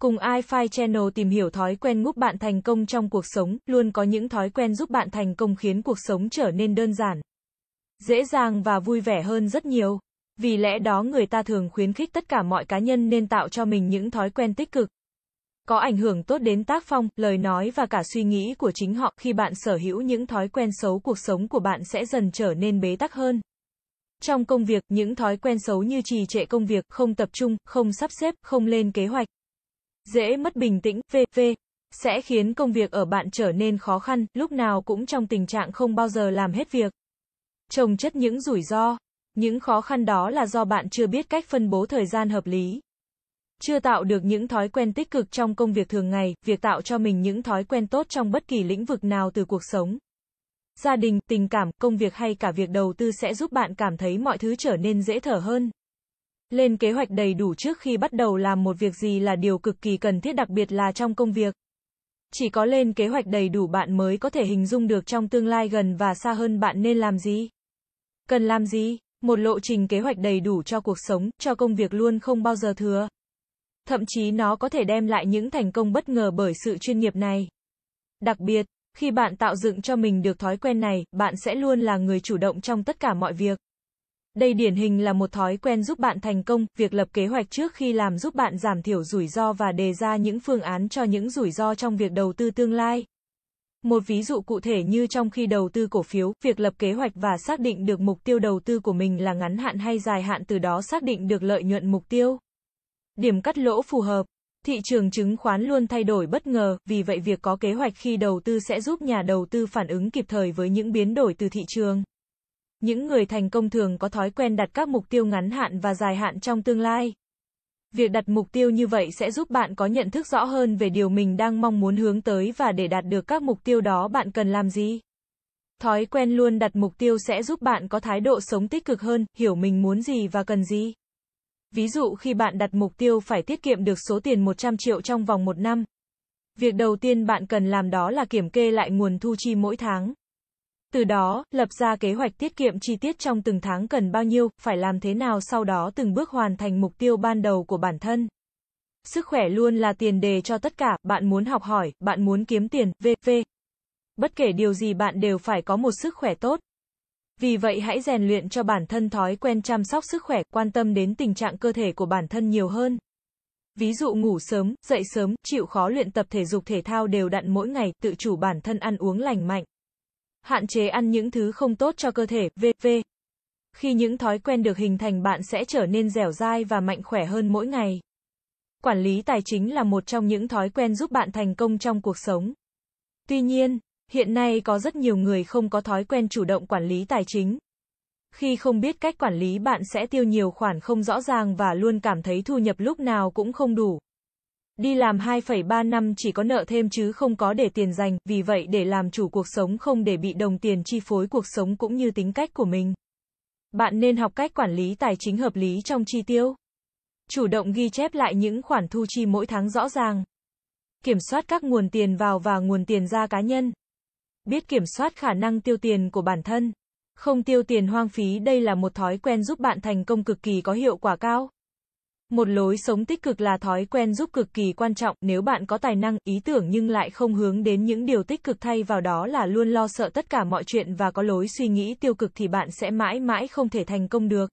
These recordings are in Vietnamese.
Cùng iFi Channel tìm hiểu thói quen giúp bạn thành công trong cuộc sống, luôn có những thói quen giúp bạn thành công khiến cuộc sống trở nên đơn giản, dễ dàng và vui vẻ hơn rất nhiều. Vì lẽ đó người ta thường khuyến khích tất cả mọi cá nhân nên tạo cho mình những thói quen tích cực. Có ảnh hưởng tốt đến tác phong, lời nói và cả suy nghĩ của chính họ, khi bạn sở hữu những thói quen xấu cuộc sống của bạn sẽ dần trở nên bế tắc hơn. Trong công việc, những thói quen xấu như trì trệ công việc, không tập trung, không sắp xếp, không lên kế hoạch, dễ mất bình tĩnh, v.v. sẽ khiến công việc ở bạn trở nên khó khăn, lúc nào cũng trong tình trạng không bao giờ làm hết việc. Trồng chất những rủi ro. Những khó khăn đó là do bạn chưa biết cách phân bố thời gian hợp lý. Chưa tạo được những thói quen tích cực trong công việc thường ngày, việc tạo cho mình những thói quen tốt trong bất kỳ lĩnh vực nào từ cuộc sống. Gia đình, tình cảm, công việc hay cả việc đầu tư sẽ giúp bạn cảm thấy mọi thứ trở nên dễ thở hơn. Lên kế hoạch đầy đủ trước khi bắt đầu làm một việc gì là điều cực kỳ cần thiết đặc biệt là trong công việc. Chỉ có lên kế hoạch đầy đủ bạn mới có thể hình dung được trong tương lai gần và xa hơn bạn nên làm gì. Cần làm gì? Một lộ trình kế hoạch đầy đủ cho cuộc sống, cho công việc luôn không bao giờ thừa. Thậm chí nó có thể đem lại những thành công bất ngờ bởi sự chuyên nghiệp này. Đặc biệt, khi bạn tạo dựng cho mình được thói quen này, bạn sẽ luôn là người chủ động trong tất cả mọi việc. Đây điển hình là một thói quen giúp bạn thành công, việc lập kế hoạch trước khi làm giúp bạn giảm thiểu rủi ro và đề ra những phương án cho những rủi ro trong việc đầu tư tương lai. Một ví dụ cụ thể như trong khi đầu tư cổ phiếu, việc lập kế hoạch và xác định được mục tiêu đầu tư của mình là ngắn hạn hay dài hạn từ đó xác định được lợi nhuận mục tiêu. Điểm cắt lỗ phù hợp. Thị trường chứng khoán luôn thay đổi bất ngờ, vì vậy việc có kế hoạch khi đầu tư sẽ giúp nhà đầu tư phản ứng kịp thời với những biến đổi từ thị trường. Những người thành công thường có thói quen đặt các mục tiêu ngắn hạn và dài hạn trong tương lai. Việc đặt mục tiêu như vậy sẽ giúp bạn có nhận thức rõ hơn về điều mình đang mong muốn hướng tới và để đạt được các mục tiêu đó bạn cần làm gì. Thói quen luôn đặt mục tiêu sẽ giúp bạn có thái độ sống tích cực hơn, hiểu mình muốn gì và cần gì. Ví dụ khi bạn đặt mục tiêu phải tiết kiệm được số tiền 100 triệu trong vòng một năm. Việc đầu tiên bạn cần làm đó là kiểm kê lại nguồn thu chi mỗi tháng. Từ đó, lập ra kế hoạch tiết kiệm chi tiết trong từng tháng cần bao nhiêu, phải làm thế nào sau đó từng bước hoàn thành mục tiêu ban đầu của bản thân. Sức khỏe luôn là tiền đề cho tất cả, bạn muốn học hỏi, bạn muốn kiếm tiền, v.v. Bất kể điều gì bạn đều phải có một sức khỏe tốt. Vì vậy hãy rèn luyện cho bản thân thói quen chăm sóc sức khỏe, quan tâm đến tình trạng cơ thể của bản thân nhiều hơn. Ví dụ ngủ sớm, dậy sớm, chịu khó luyện tập thể dục thể thao đều đặn mỗi ngày, tự chủ bản thân ăn uống lành mạnh. Hạn chế ăn những thứ không tốt cho cơ thể, v.v. Khi những thói quen được hình thành bạn sẽ trở nên dẻo dai và mạnh khỏe hơn mỗi ngày. Quản lý tài chính là một trong những thói quen giúp bạn thành công trong cuộc sống. Tuy nhiên, hiện nay có rất nhiều người không có thói quen chủ động quản lý tài chính. Khi không biết cách quản lý bạn sẽ tiêu nhiều khoản không rõ ràng và luôn cảm thấy thu nhập lúc nào cũng không đủ. Đi làm 2,3 năm chỉ có nợ thêm chứ không có để tiền dành, vì vậy để làm chủ cuộc sống không để bị đồng tiền chi phối cuộc sống cũng như tính cách của mình. Bạn nên học cách quản lý tài chính hợp lý trong chi tiêu. Chủ động ghi chép lại những khoản thu chi mỗi tháng rõ ràng. Kiểm soát các nguồn tiền vào và nguồn tiền ra cá nhân. Biết kiểm soát khả năng tiêu tiền của bản thân. Không tiêu tiền hoang phí đây là một thói quen giúp bạn thành công cực kỳ có hiệu quả cao. Một lối sống tích cực là thói quen giúp cực kỳ quan trọng, nếu bạn có tài năng, ý tưởng nhưng lại không hướng đến những điều tích cực thay vào đó là luôn lo sợ tất cả mọi chuyện và có lối suy nghĩ tiêu cực thì bạn sẽ mãi mãi không thể thành công được.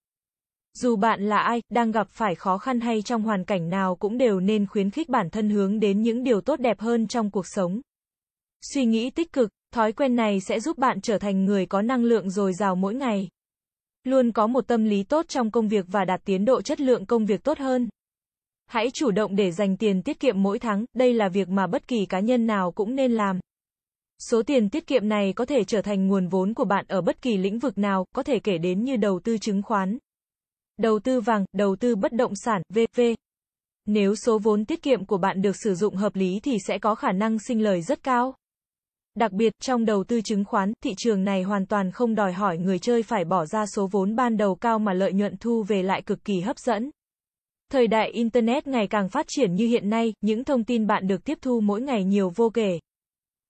Dù bạn là ai, đang gặp phải khó khăn hay trong hoàn cảnh nào cũng đều nên khuyến khích bản thân hướng đến những điều tốt đẹp hơn trong cuộc sống. Suy nghĩ tích cực, thói quen này sẽ giúp bạn trở thành người có năng lượng dồi dào mỗi ngày luôn có một tâm lý tốt trong công việc và đạt tiến độ chất lượng công việc tốt hơn. Hãy chủ động để dành tiền tiết kiệm mỗi tháng, đây là việc mà bất kỳ cá nhân nào cũng nên làm. Số tiền tiết kiệm này có thể trở thành nguồn vốn của bạn ở bất kỳ lĩnh vực nào, có thể kể đến như đầu tư chứng khoán, đầu tư vàng, đầu tư bất động sản, v.v. Nếu số vốn tiết kiệm của bạn được sử dụng hợp lý thì sẽ có khả năng sinh lời rất cao. Đặc biệt, trong đầu tư chứng khoán, thị trường này hoàn toàn không đòi hỏi người chơi phải bỏ ra số vốn ban đầu cao mà lợi nhuận thu về lại cực kỳ hấp dẫn. Thời đại Internet ngày càng phát triển như hiện nay, những thông tin bạn được tiếp thu mỗi ngày nhiều vô kể.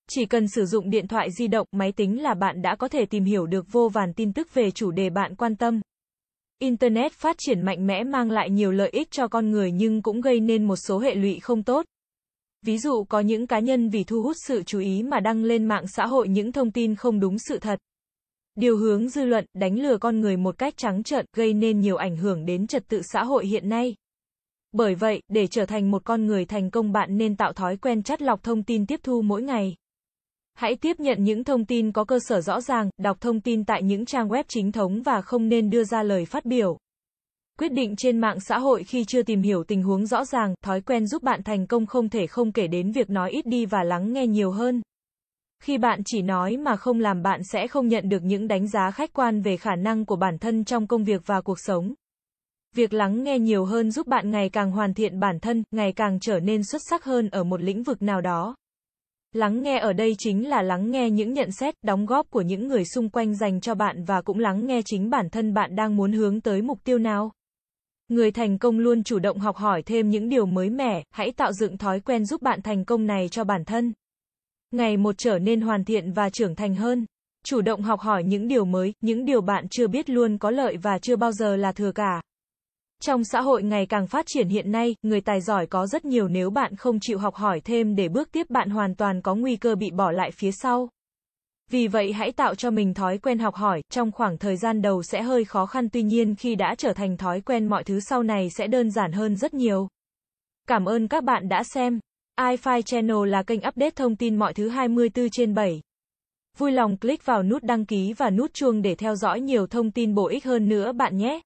Chỉ cần sử dụng điện thoại di động, máy tính là bạn đã có thể tìm hiểu được vô vàn tin tức về chủ đề bạn quan tâm. Internet phát triển mạnh mẽ mang lại nhiều lợi ích cho con người nhưng cũng gây nên một số hệ lụy không tốt. Ví dụ có những cá nhân vì thu hút sự chú ý mà đăng lên mạng xã hội những thông tin không đúng sự thật. Điều hướng dư luận, đánh lừa con người một cách trắng trợn, gây nên nhiều ảnh hưởng đến trật tự xã hội hiện nay. Bởi vậy, để trở thành một con người thành công bạn nên tạo thói quen chắt lọc thông tin tiếp thu mỗi ngày. Hãy tiếp nhận những thông tin có cơ sở rõ ràng, đọc thông tin tại những trang web chính thống và không nên đưa ra lời phát biểu. Quyết định trên mạng xã hội khi chưa tìm hiểu tình huống rõ ràng, thói quen giúp bạn thành công không thể không kể đến việc nói ít đi và lắng nghe nhiều hơn. Khi bạn chỉ nói mà không làm bạn sẽ không nhận được những đánh giá khách quan về khả năng của bản thân trong công việc và cuộc sống. Việc lắng nghe nhiều hơn giúp bạn ngày càng hoàn thiện bản thân, ngày càng trở nên xuất sắc hơn ở một lĩnh vực nào đó. Lắng nghe ở đây chính là lắng nghe những nhận xét, đóng góp của những người xung quanh dành cho bạn và cũng lắng nghe chính bản thân bạn đang muốn hướng tới mục tiêu nào. Người thành công luôn chủ động học hỏi thêm những điều mới mẻ, hãy tạo dựng thói quen giúp bạn thành công này cho bản thân. Ngày một trở nên hoàn thiện và trưởng thành hơn. Chủ động học hỏi những điều mới, những điều bạn chưa biết luôn có lợi và chưa bao giờ là thừa cả. Trong xã hội ngày càng phát triển hiện nay, người tài giỏi có rất nhiều nếu bạn không chịu học hỏi thêm để bước tiếp bạn hoàn toàn có nguy cơ bị bỏ lại phía sau. Vì vậy hãy tạo cho mình thói quen học hỏi, trong khoảng thời gian đầu sẽ hơi khó khăn tuy nhiên khi đã trở thành thói quen mọi thứ sau này sẽ đơn giản hơn rất nhiều. Cảm ơn các bạn đã xem. iFi Channel là kênh update thông tin mọi thứ 24 trên 7. Vui lòng click vào nút đăng ký và nút chuông để theo dõi nhiều thông tin bổ ích hơn nữa bạn nhé.